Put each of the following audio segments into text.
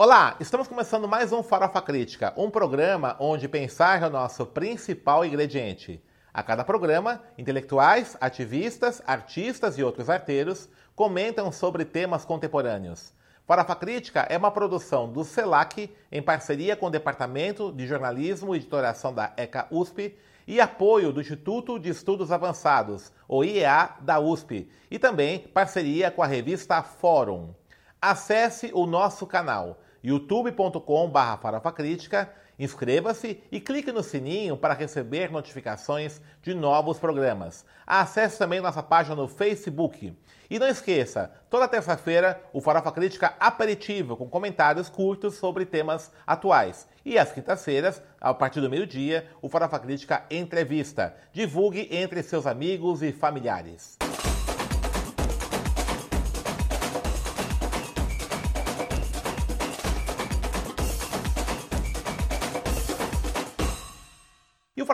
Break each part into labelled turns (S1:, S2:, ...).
S1: Olá, estamos começando mais um Farofa Crítica, um programa onde pensar é o nosso principal ingrediente. A cada programa, intelectuais, ativistas, artistas e outros arteiros comentam sobre temas contemporâneos. Farofa Crítica é uma produção do CELAC em parceria com o Departamento de Jornalismo e Editoração da ECA USP e apoio do Instituto de Estudos Avançados, o IEA da USP, e também parceria com a revista Fórum. Acesse o nosso canal youtube.com.br farofacrítica, inscreva-se e clique no sininho para receber notificações de novos programas. Acesse também nossa página no Facebook. E não esqueça, toda terça-feira o Farofa Crítica aperitivo com comentários curtos sobre temas atuais. E às quintas-feiras, a partir do meio-dia, o Farofa Crítica entrevista. Divulgue entre seus amigos e familiares.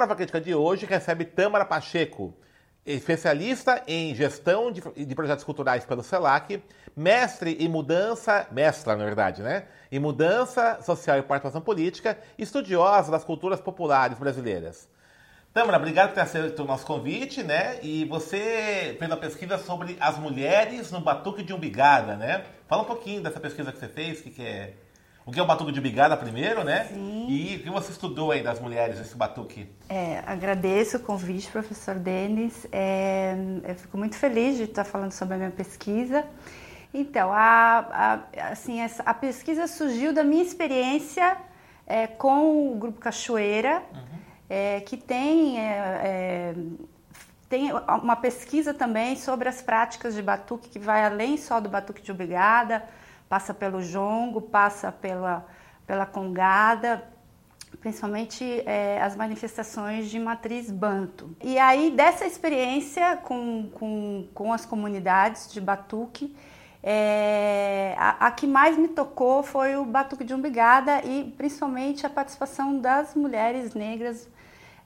S1: O Farofa Crítica de hoje recebe Tâmara Pacheco, especialista em gestão de, de, projetos culturais pelo CELAC, mestre em mudança, mestra na verdade, né? Em mudança social e participação política, estudiosa das culturas populares brasileiras. Tâmara, obrigado por ter aceito o nosso convite, né? E você fez uma pesquisa sobre as mulheres no Batuque de Umbigada, né? Fala um pouquinho dessa pesquisa que você fez, que, que é o que é o batuque de bigada primeiro, né?
S2: Sim.
S1: E o que você estudou aí das mulheres nesse batuque?
S2: É, agradeço o convite, professor Denis. É, eu fico muito feliz de estar falando sobre a minha pesquisa. Então, a, a, assim, essa, a pesquisa surgiu da minha experiência é, com o Grupo Cachoeira, uhum. é, que tem, é, é, tem uma pesquisa também sobre as práticas de batuque que vai além só do batuque de obrigada, passa pelo jongo, passa pela, pela congada, principalmente é, as manifestações de matriz banto. E aí, dessa experiência com, com, com as comunidades de batuque, é, a, a, que mais me tocou foi o Batuque de Umbigada e principalmente a participação das mulheres negras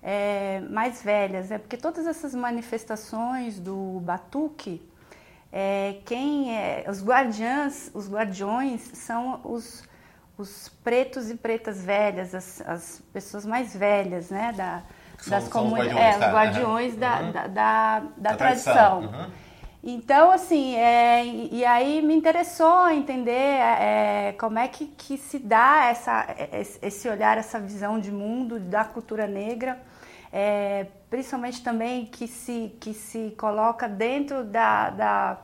S2: é, mais velhas, né? porque todas essas manifestações do Batuque é, quem é, os guardiãs, os guardiões são os, os pretos e pretas velhas, as, as pessoas mais velhas, né, da,
S1: São-
S2: das
S1: são os
S2: comunidades,
S1: guardiões,
S2: é,
S1: tá?
S2: os guardiões
S1: Uhum.
S2: da, da, da, da
S1: Da
S2: tradição.
S1: Uhum.
S2: Então, assim, é, e, aí me interessou entender é, como é que, que se dá essa, esse olhar, essa visão de mundo da cultura negra, é, principalmente também que se, que se coloca dentro da, da,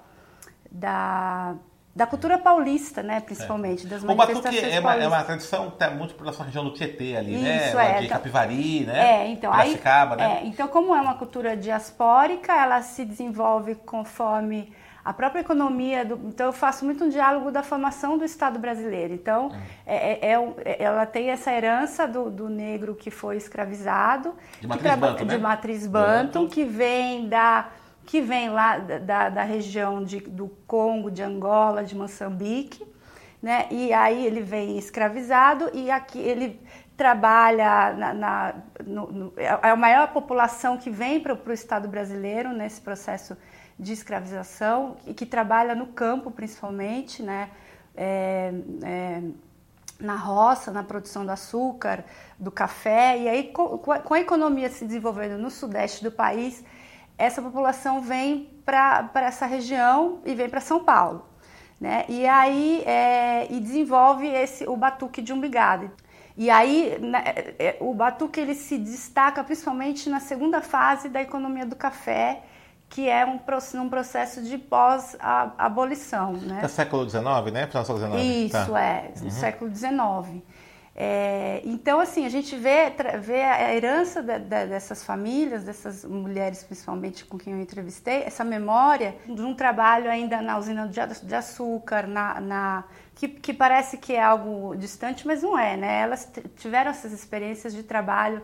S2: da, da cultura paulista, né, principalmente, das
S1: O
S2: manifestações
S1: é uma, é uma tradição que está muito pela nossa região do Tietê ali, né?
S2: Isso,
S1: Lá
S2: é,
S1: de
S2: tá-
S1: Capivari, né?
S2: É, então, aí,
S1: Piracicaba, né?
S2: é, então como é uma cultura diaspórica, ela se desenvolve conforme a própria economia. Do, então eu faço muito um diálogo da formação do Estado brasileiro. Então é, é- é é- ela tem essa herança do, do negro que foi escravizado,
S1: De
S2: que
S1: matriz
S2: traba-
S1: banto, né?
S2: de matriz banto, que vem da que vem lá da, da, da região de, do Congo, de Angola, de Moçambique, né? E aí ele vem escravizado e aqui ele trabalha na, na- no- no- é a maior população que vem para o Estado brasileiro nesse processo de escravização e que trabalha no campo principalmente, né? É, é, na roça, na produção do açúcar, do café, e aí com, com a economia se desenvolvendo no sudeste do país, essa população vem para essa região e vem para São Paulo. Né? E aí é, e desenvolve esse, o batuque de umbigada. E aí né, é, o batuque ele se destaca principalmente na segunda fase da economia do café, que é um, um processo de pós-abolição. Né?
S1: É século XIX, né? Final século XIX.
S2: Isso,
S1: Tá.
S2: é, no século XIX. É, então, assim, a gente vê, vê a herança da- da- dessas famílias, dessas mulheres, principalmente com quem eu entrevistei, essa memória de um trabalho ainda na usina de, de açúcar, na, na- que, que parece que é algo distante, mas não é, né? Elas tiveram essas experiências de trabalho,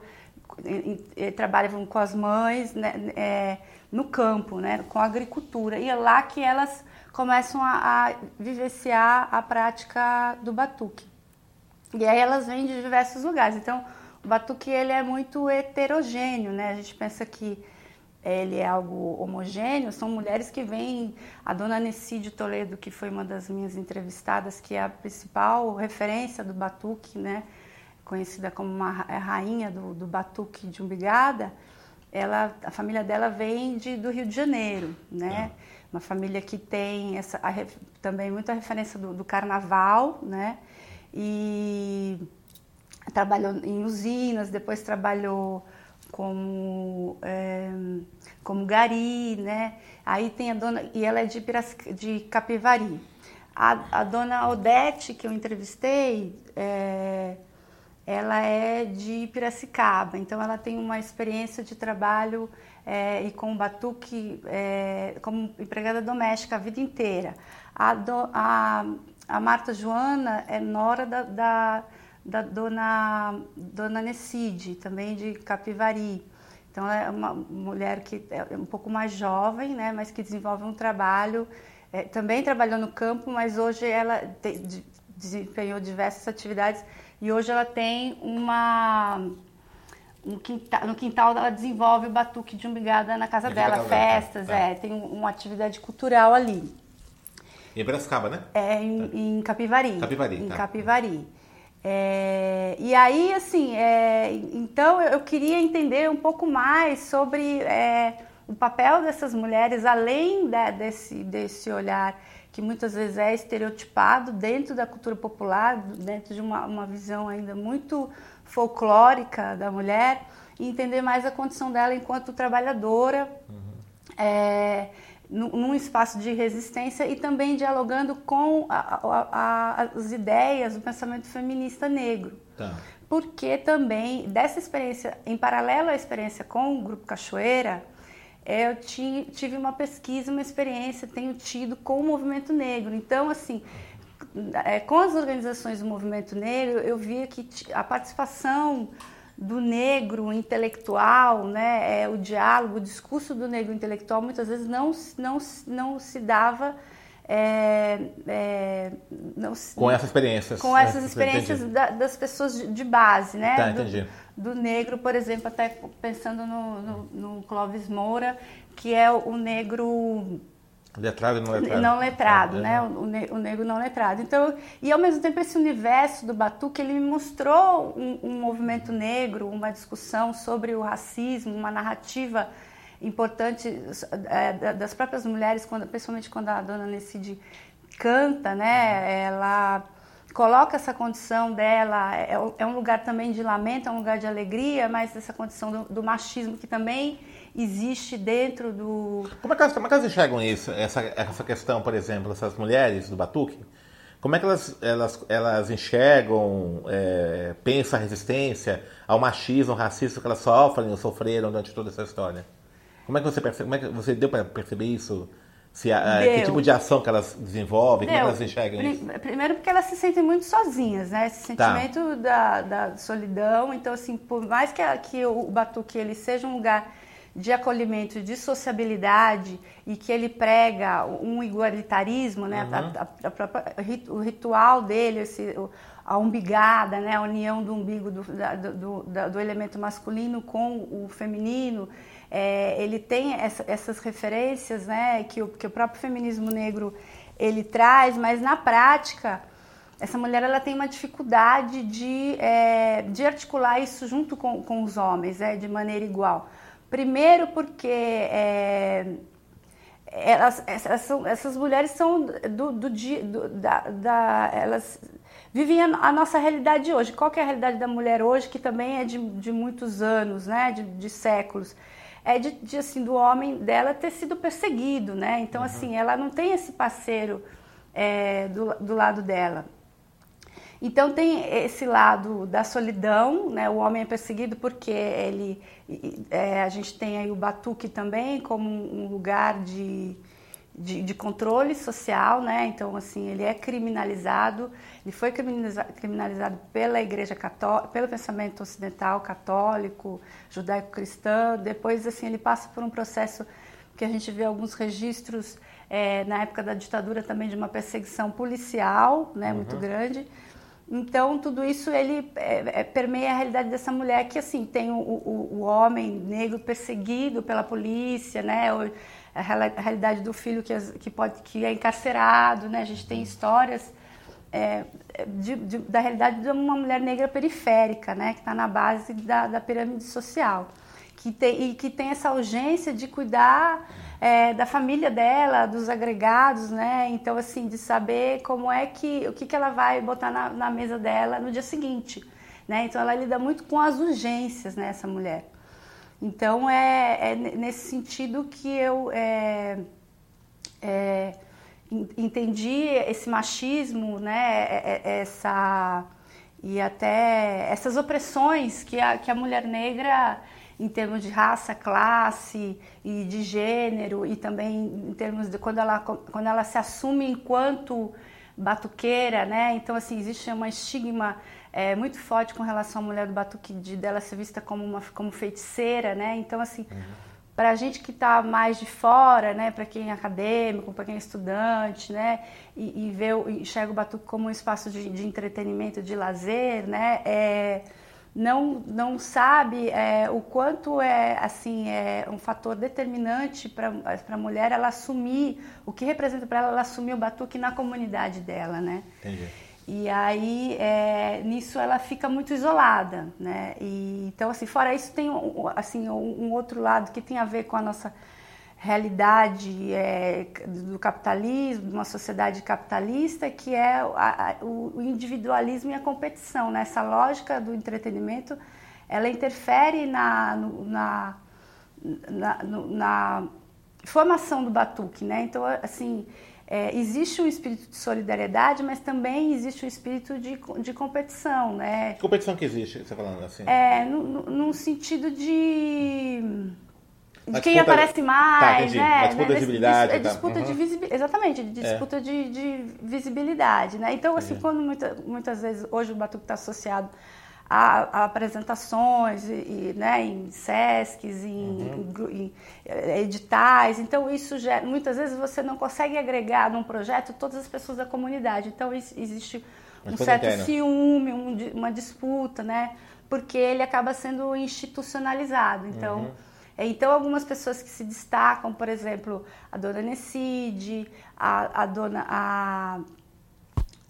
S2: trabalhavam com as mães, né, é, no campo, né, com a agricultura. E é lá que elas começam a, a vivenciar a prática do batuque. E aí elas vêm de diversos lugares. Então, o batuque ele é muito heterogêneo, né? A gente pensa que ele é algo homogêneo, são mulheres que vêm, a dona Necídio Toledo, que foi uma das minhas entrevistadas, que é a principal referência do batuque, né, conhecida como uma rainha do, do batuque de Umbigada, ela, a família dela vem de, do Rio de Janeiro, né, é. uma família que tem essa, a, também muita referência do, do carnaval, né, e trabalhou em usinas, depois trabalhou como, é, como Gari, né? Aí tem a dona, e ela é de, de Capivari. A, a dona Odete, que eu entrevistei, é, ela é de Piracicaba, então ela tem uma experiência de trabalho é, e com batuque é, como empregada doméstica a vida inteira. A, do, a, a Marta Joana é nora da, da da dona, dona Necide, também de Capivari. Então, é uma mulher que é um pouco mais jovem, né, mas que desenvolve um trabalho, é, também trabalhou no campo, mas hoje ela te, de, desempenhou diversas atividades e hoje ela tem uma. Um quintal, no quintal ela desenvolve o batuque de umbigada na casa dela, festas, tá. é, tem uma atividade cultural ali.
S1: Em Brascaba, né?
S2: É, em, tá. em Capivari.
S1: Capivari,
S2: Em
S1: tá.
S2: Capivari. É, e aí, assim, é, então eu queria entender um pouco mais sobre é, o papel dessas mulheres, além da, desse, desse olhar que muitas vezes é estereotipado dentro da cultura popular, dentro de uma, uma visão ainda muito folclórica da mulher, e entender mais a condição dela enquanto trabalhadora. Uhum. É, num espaço de resistência e também dialogando com a, a, a, as ideias do pensamento feminista negro. Tá. Porque também, dessa experiência, em paralelo à experiência com o Grupo Cachoeira, eu tive uma pesquisa, uma experiência, tenho tido com o movimento negro. Então, assim, é, com as organizações do movimento negro, eu via que a participação do negro intelectual, né, é, o diálogo, o discurso do negro intelectual muitas vezes não, não, não se dava é, é,
S1: não, com essas experiências.
S2: Com essas experiências da, das pessoas de, de base, né?
S1: Tá, entendi.
S2: Do, do, negro, por exemplo, até pensando no, no, no Clóvis Moura, que é o, negro
S1: Letrado e não letrado.
S2: Não letrado, ah, né? É. O, ne o, negro não letrado. Então, e ao mesmo tempo esse universo do Batuque, ele me mostrou um, um, movimento negro, uma discussão sobre o racismo, uma narrativa importante é, das próprias mulheres, quando, principalmente quando a dona Necide canta, né? Ela coloca essa condição dela, é, é um lugar também de lamento, é um lugar de alegria, mas essa condição do, do machismo que também existe dentro do.
S1: Como é que como é que elas enxergam isso, essa, essa questão, por exemplo, essas mulheres do Batuque? Como é que elas, elas, elas enxergam, é, pensam a resistência ao machismo, ao racismo que elas sofrem ou sofreram durante toda essa história? Como é que você percebe, como é que você deu para perceber isso? Se a, que tipo de ação que elas desenvolvem, Deu. como elas enxergam isso?
S2: Primeiro porque elas se sentem muito sozinhas, né? Esse tá. sentimento tá. da, da solidão. Então, assim, por mais que, a, que o Batuque ele seja um lugar de acolhimento, de sociabilidade e que ele prega um igualitarismo, né? Uhum. A, o ritual dele, esse, a umbigada, né? A união do umbigo do, do, do, do elemento masculino com o feminino. É, ele tem essa, essas referências, né? Que o, que o próprio feminismo negro ele traz, mas na prática essa mulher ela tem uma dificuldade de, é, de articular isso junto com, com os homens, é, de maneira igual. Primeiro porque é, elas, essas, essas, mulheres são do, do, do da, da, elas vivem a, a, nossa realidade hoje. Qual é a realidade da mulher hoje, que também é de, de muitos anos, né, de, de séculos? É de, de, assim, do homem dela ter sido perseguido, né? Então, uhum. assim, ela não tem esse parceiro é, do, do lado dela. Então tem esse lado da solidão, né? O homem é perseguido porque ele, é, a gente tem aí o batuque também como um lugar de, de, de, controle social, né? Então assim ele é criminalizado, ele foi criminalizado, pela Igreja Católica, pelo pensamento ocidental católico, judaico-cristão. Depois assim ele passa por um processo que a gente vê alguns registros é, na época da ditadura também de uma perseguição policial, né? Uhum. Muito grande Então, tudo isso ele é, é, permeia a realidade dessa mulher que, assim, tem o, o, o homem negro perseguido pela polícia, né? O, a, realidade do filho que, que, pode, que é encarcerado, né? A gente tem histórias é, de, de, da realidade de uma mulher negra periférica, né? Que está na base da, da pirâmide social. Que tem, e que tem essa urgência de cuidar é, da família dela, dos agregados, né? Então, assim, de saber como é que, o que, que ela vai botar na, na mesa dela no dia seguinte, né? Então, ela lida muito com as urgências, né, essa mulher. Então, é, é nesse sentido que eu é, é, entendi esse machismo, né, é, é, essa e até essas opressões que a, que a mulher negra em termos de raça, classe e de gênero e também em termos de quando ela, quando ela se assume enquanto batuqueira, né? Então assim existe uma estigma é, muito forte com relação à mulher do batuque de dela ser vista como uma como feiticeira, né? Então assim uhum. para a gente que está mais de fora, né? Para quem é acadêmico, para quem é estudante, né? E, e vê enxerga o batuque como um espaço de, de entretenimento, de lazer, né? É, não, não sabe é, o quanto é assim é um fator determinante para a mulher ela assumir o que representa para ela ela assumir o batuque na comunidade dela, né? Entendi. E aí é, nisso ela fica muito isolada, né? E, então assim fora isso tem assim um outro lado que tem a ver com a nossa realidade é, do capitalismo, de uma sociedade capitalista, que é a, a, o individualismo e a competição. Né? Essa lógica do entretenimento, ela interfere na, no, na, na, no, na, formação do batuque. Né? Então, assim, é, existe um espírito de solidariedade, mas também existe um espírito de, de competição. Né?
S1: Que competição que existe, você falando assim?
S2: É, no, no, num sentido de de quem disputa... aparece mais, tá, né?
S1: A disputa de visibilidade.
S2: É disputa uhum. de visibilidade, exatamente, de é. disputa é. de, de, visibilidade, né? Então, assim, quando muita, muitas vezes, hoje o Batuque está associado a, a, apresentações e, e, né, em SESCs, em, uhum. em, em, eh, editais. Então, isso já, muitas vezes você não consegue agregar num projeto todas as pessoas da comunidade. Então, existe um certo interno. ciúme, um, uma disputa, né? Porque ele acaba sendo institucionalizado. Então. Uhum é, então, algumas pessoas que se destacam, por exemplo, a dona Necide, a, a dona a,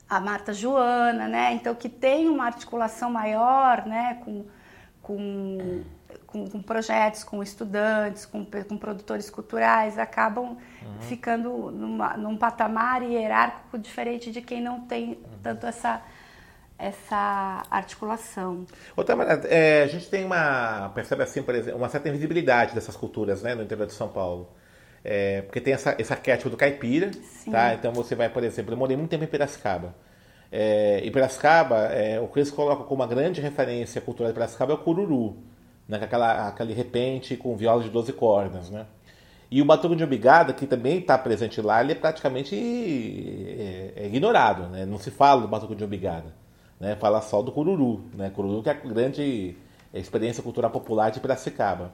S2: a Marta Joana, né? Então, que tem uma articulação maior, né? Com, com, com, com projetos, com estudantes, com, com produtores culturais, acabam uhum. ficando numa, num patamar hierárquico diferente de quem não tem tanto essa essa articulação.
S1: Outra, é, a gente tem uma percebe assim, por exemplo, uma certa invisibilidade dessas culturas, né, no interior de São Paulo. É, porque tem essa, esse arquétipo do caipira, Sim. tá? Então você vai, por exemplo, eu morei muito tempo em Piracicaba. É, em Piracicaba, é, o que eles colocam como uma grande referência cultural de Piracicaba é o cururu, né? Aquela, aquele repente com viola de 12 cordas, né? E o batuque de obigada, que também está presente lá, ele é praticamente é, é ignorado, né? Não se fala do batuque de obigada né, fala só do Cururu, né? Cururu que é a grande experiência cultural popular de Piracicaba.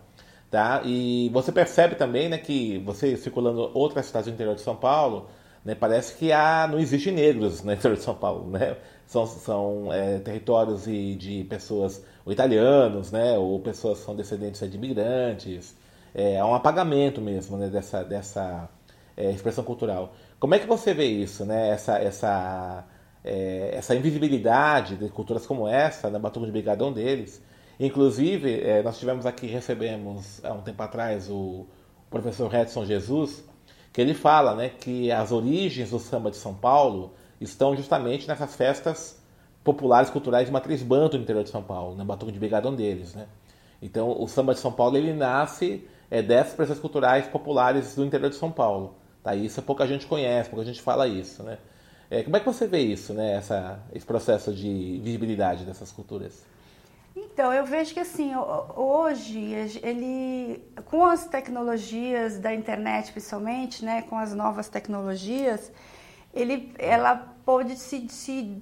S1: Tá? E você percebe também né, que você circulando outras cidades do interior de São Paulo, né, parece que há, não existe negros no interior de São Paulo. Né? São, são é, territórios de, de pessoas ou italianos, né, ou pessoas que são descendentes de imigrantes. É, há um apagamento mesmo né, dessa, dessa é, expressão cultural. Como é que você vê isso, né, essa, essa é, essa invisibilidade de culturas como essa, né, Batuque de Brigadão deles. Inclusive, é, nós tivemos aqui, recebemos há um tempo atrás o professor Edson Jesus, que ele fala né, que as origens do samba de São Paulo estão justamente nessas festas populares culturais de matriz banto no interior de São Paulo, né, Batuque de Brigadão deles. Né? Então, o samba de São Paulo ele nasce é, dessas expressões culturais populares do interior de São Paulo. Tá? Isso pouca gente conhece, pouca gente fala isso. Né? É, como é que você vê isso, né? Essa, esse processo de visibilidade dessas culturas?
S2: Então, eu vejo que assim, hoje, ele, com as tecnologias da internet, principalmente, né, com as novas tecnologias, ele, ela pode se, se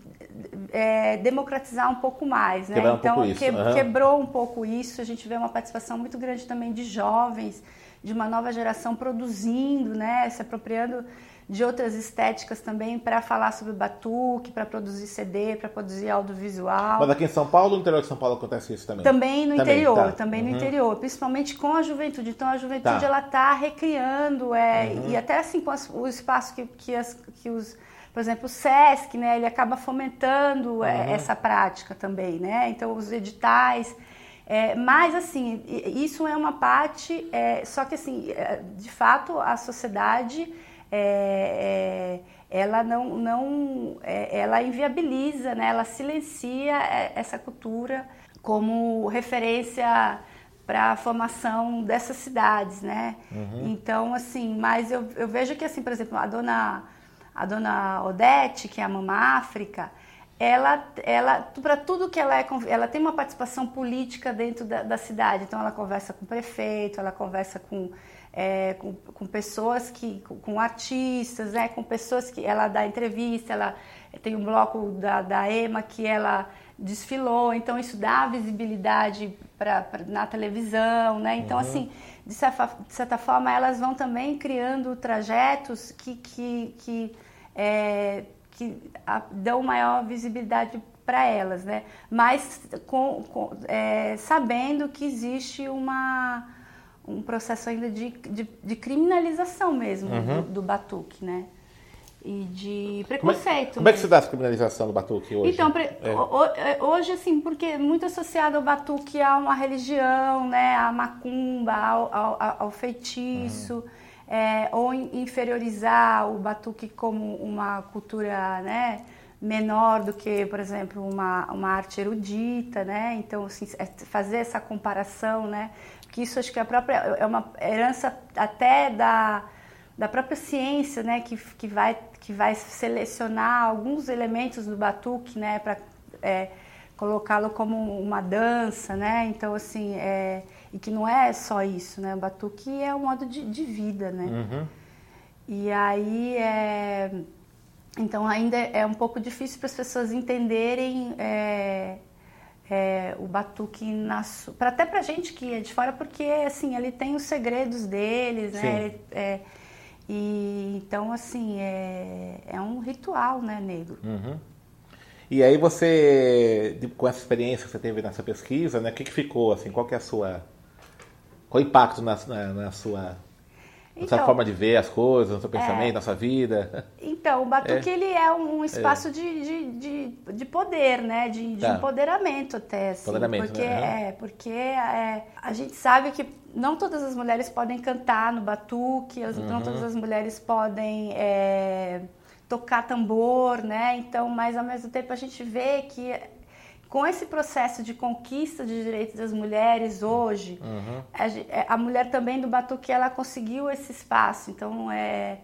S2: é, democratizar um pouco mais, né?
S1: Quebrar então, um que,
S2: uhum. quebrou um pouco isso. A gente vê uma participação muito grande também de jovens, de uma nova geração produzindo, né, se apropriando de outras estéticas também para falar sobre batuque, para produzir CD, para produzir audiovisual.
S1: Mas aqui em São Paulo, no interior de São Paulo acontece isso também?
S2: Também no também, interior, tá. também uhum. no interior, principalmente com a juventude. Então a juventude tá. ela está recriando é, uhum. e até assim com as, o espaço que, que, as, que os por exemplo, o SESC, né, ele acaba fomentando é, uhum. essa prática também, né? Então, os editais. É, mas, assim, isso é uma parte, é, só que, assim, é, de fato, a sociedade é, é, ela não, não é, ela inviabiliza, né? ela silencia é, essa cultura como referência para a formação dessas cidades, né? Uhum. Então, assim, mas eu, eu vejo que, assim, por exemplo, a dona, a dona Odete, que é a Mama África, ela, ela para tudo que ela é, ela tem uma participação política dentro da, da cidade. Então, ela conversa com o prefeito, ela conversa com é, com, com, pessoas que, com, com, artistas, né, com pessoas que ela dá entrevista, ela tem um bloco da, da EMA que ela desfilou, então isso dá visibilidade pra, pra na televisão, né? Então, uhum. assim, de certa, de certa, forma, elas vão também criando trajetos que, que, que, é, que a, dão maior visibilidade para elas, né? Mas com, com é, sabendo que existe uma um processo ainda de, de, de criminalização mesmo uhum. do, do, batuque, né? E de preconceito.
S1: Como é, como é que se dá essa criminalização do batuque hoje?
S2: Então, é. é. hoje, assim, porque é muito associado ao batuque a uma religião, né? A macumba, ao, ao, ao feitiço. Uhum. É, ou inferiorizar o batuque como uma cultura, né? menor do que, por exemplo, uma, uma arte erudita, né? Então, assim, é fazer essa comparação, né? Que isso acho que é a própria é uma herança até da, da própria ciência, né, que, que, vai, que vai selecionar alguns elementos do batuque, né, para é, colocá-lo como uma dança, né, então assim, é, e que não é só isso, né, o batuque é um modo de, de vida, né, uhum. e aí é, então ainda é um pouco difícil para as pessoas entenderem é, é, o batuque para até para gente que é de fora porque assim ele tem os segredos deles né? Ele, é, e então assim é, é um ritual né negro?
S1: Uhum. e aí você com essa experiência que você teve nessa pesquisa né o que, que ficou assim qual que é a sua qual o impacto na, na, na sua então, sua forma de ver as coisas, no seu pensamento, é, na sua vida.
S2: Então, o batuque é. ele é um espaço é. de, de, de, de, poder, né? De, de tá. empoderamento até, assim. Empoderamento, porque, né? É, porque é, a gente sabe que não todas as mulheres podem cantar no batuque, uhum. não todas as mulheres podem é, tocar tambor, né? Então, mas ao mesmo tempo a gente vê que com esse processo de conquista de direitos das mulheres hoje, uhum. a, é, a, mulher também do Batuque ela conseguiu esse espaço. Então é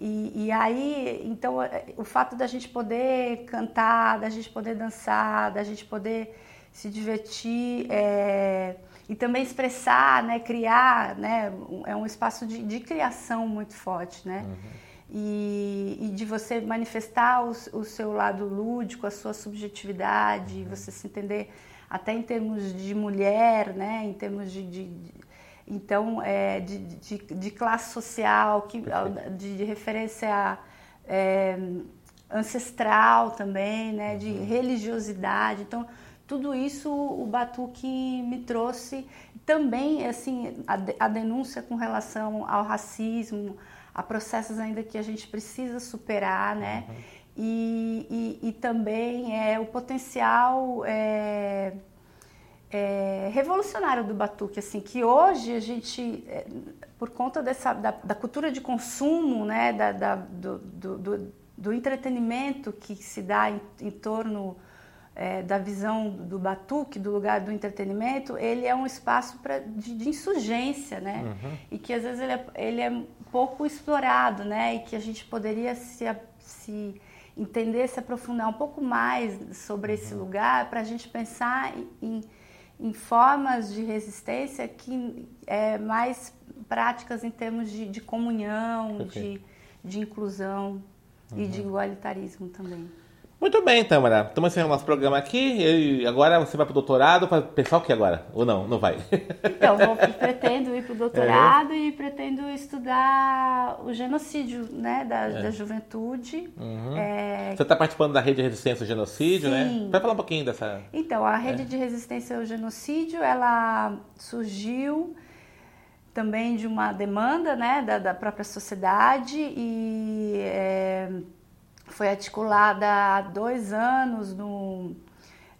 S2: e, e, aí então é, o fato da gente poder cantar, da gente poder dançar, da gente poder se divertir é, e também expressar, né, criar, né, é um espaço de, de criação muito forte, né? Uhum e, e de você manifestar o, o, seu lado lúdico, a sua subjetividade, uhum. você se entender até em termos de mulher, né, em termos de, de, de então é, de, de, de, classe social, que, de, de referência é, ancestral também, né, de uhum. religiosidade, então tudo isso o Batuque me trouxe também assim a, a denúncia com relação ao racismo há processos ainda que a gente precisa superar, né? Uhum. E, e, e, também é o potencial é, é, revolucionário do batuque, assim, que hoje a gente, é, por conta dessa, da, da, cultura de consumo, né, da, da do, do, do, do, entretenimento que se dá em, em torno é, da visão do batuque, do lugar do entretenimento, ele é um espaço pra, de, de insurgência, né? Uhum. E que às vezes ele é, ele é pouco explorado, né? E que a gente poderia se, se entender, se aprofundar um pouco mais sobre uhum. esse lugar para a gente pensar em, em, formas de resistência que é mais práticas em termos de, de comunhão, okay. de, de inclusão uhum. e de uhum. igualitarismo também.
S1: Muito bem, Tamara. Estamos encerrando nosso programa aqui. E agora você vai para o doutorado para pensar o que agora? Ou não? Não vai?
S2: Então, vou, pretendo ir para o doutorado é. e pretendo estudar o genocídio né, da, é. da juventude.
S1: Uhum. É... Você está participando da rede de resistência ao genocídio, né? Sim. né? Vai falar um pouquinho dessa.
S2: Então, a rede é. de resistência ao genocídio, ela surgiu também de uma demanda né, da, da própria sociedade e é, foi articulada há dois anos no,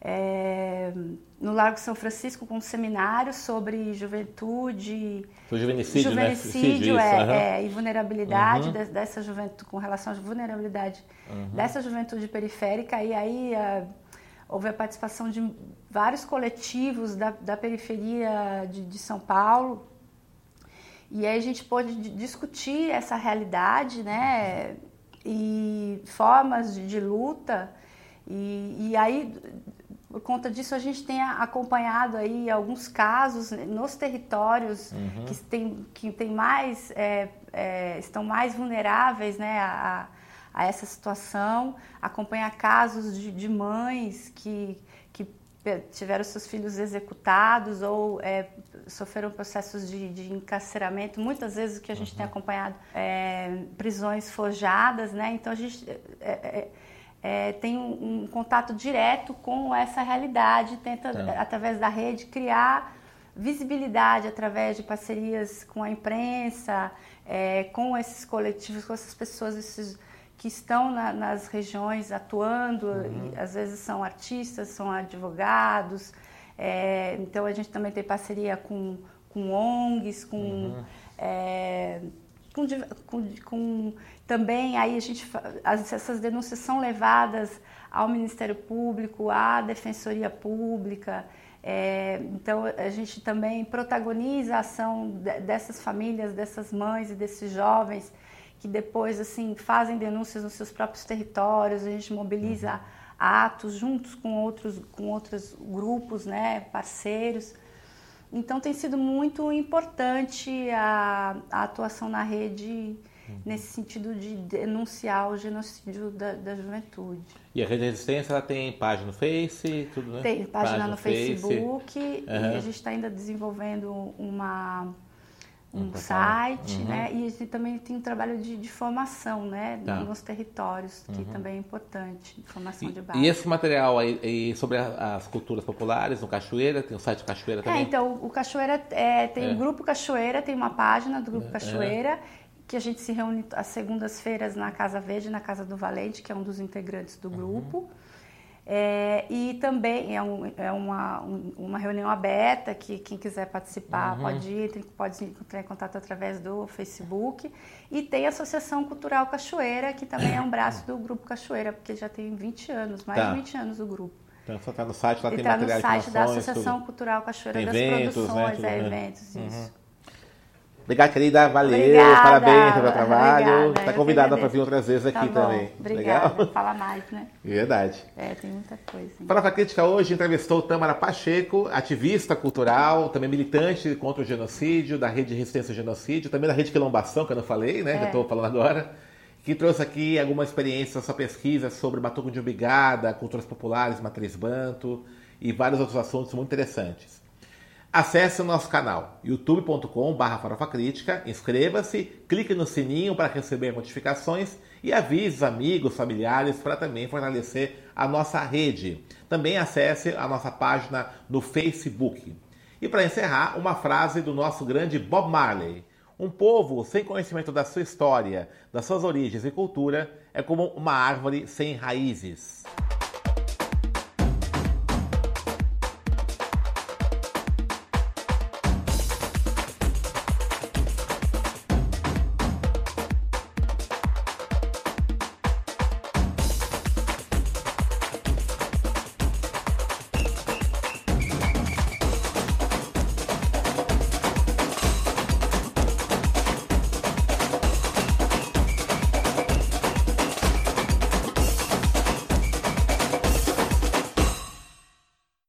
S2: é, no Largo São Francisco com um seminário sobre juventude.
S1: O juvenicídio,
S2: juvenicídio né? é, uhum. é, e vulnerabilidade uhum. dessa juventude, com relação à vulnerabilidade uhum. dessa juventude periférica. E aí a, houve a participação de vários coletivos da, da periferia de, de São Paulo. E aí a gente pôde discutir essa realidade, né? E formas de, de luta. E, e, aí, por conta disso, a gente tem acompanhado aí alguns casos nos territórios uhum. que, tem, que tem mais, é, é, estão mais vulneráveis né, a, a, essa situação, acompanhar casos de, de mães que, que tiveram seus filhos executados ou é, sofreram processos de, de, encarceramento. Muitas vezes o que a gente uhum. tem acompanhado é prisões forjadas, né? Então a gente é, é, é, tem um, um, contato direto com essa realidade, tenta tá. através da rede criar visibilidade através de parcerias com a imprensa, é, com esses coletivos, com essas pessoas, esses que estão na, nas regiões atuando, uhum. às vezes são artistas, são advogados, é, então a gente também tem parceria com, com ONGs, com, uhum. é, com, com, com, também aí a gente as, essas denúncias são levadas ao Ministério Público, à Defensoria Pública. É, então a gente também protagoniza a ação dessas famílias, dessas mães e desses jovens que depois assim fazem denúncias nos seus próprios territórios, a gente mobiliza uhum. Atos juntos com outros com outros grupos, né, parceiros. Então tem sido muito importante a, a atuação na rede uhum. nesse sentido de denunciar o genocídio da, da, juventude.
S1: E a Rede Resistência ela tem página no Face, tudo, né?
S2: Tem página, página no Facebook uhum. e a gente está ainda desenvolvendo uma um site, uhum. né? E também tem um trabalho de, de formação, né? Tá. Nos territórios, que uhum. também é importante, formação
S1: e,
S2: de base.
S1: E esse material aí, sobre as culturas populares no Cachoeira, tem o site Cachoeira também?
S2: É, então, o Cachoeira é, tem é. o Grupo Cachoeira, tem uma página do Grupo é. Cachoeira, que a gente se reúne às segundas-feiras na Casa Verde, na Casa do Valente, que é um dos integrantes do uhum. grupo. Uhum. É, e também é, um, é uma, um, uma reunião aberta que quem quiser participar uhum. pode ir, pode entrar em contato através do Facebook. E tem a Associação Cultural Cachoeira, que também é um braço do Grupo Cachoeira, porque já tem 20 anos, mais tá. de 20 anos o grupo.
S1: Então só está no site, lá e tem tá materiais no
S2: site da Associação tudo. Cultural Cachoeira tem das eventos, Produções, né, é, né? eventos, uhum. isso.
S1: Obrigado, querida. Valeu. Obrigada, parabéns pelo trabalho. Está convidada para vir outras vezes aqui tá também.
S2: Obrigada. Legal? Fala mais, né?
S1: Verdade.
S2: É, tem muita coisa.
S1: Para a Crítica hoje entrevistou Tamara Pacheco, ativista cultural, também militante contra o genocídio, da Rede de Resistência ao Genocídio, também da Rede Quilombação, que eu não falei, né? É. Eu estou falando agora. Que trouxe aqui alguma experiência, sua pesquisa sobre Batuco de Ubigada, culturas populares, matriz banto e vários outros assuntos muito interessantes. Acesse o nosso canal youtube.com.br farofacrítica, inscreva-se, clique no sininho para receber notificações e avise os amigos, familiares para também fortalecer a nossa rede. Também acesse a nossa página no Facebook. E para encerrar, uma frase do nosso grande Bob Marley. Um povo sem conhecimento da sua história, das suas origens e cultura é como uma árvore sem raízes.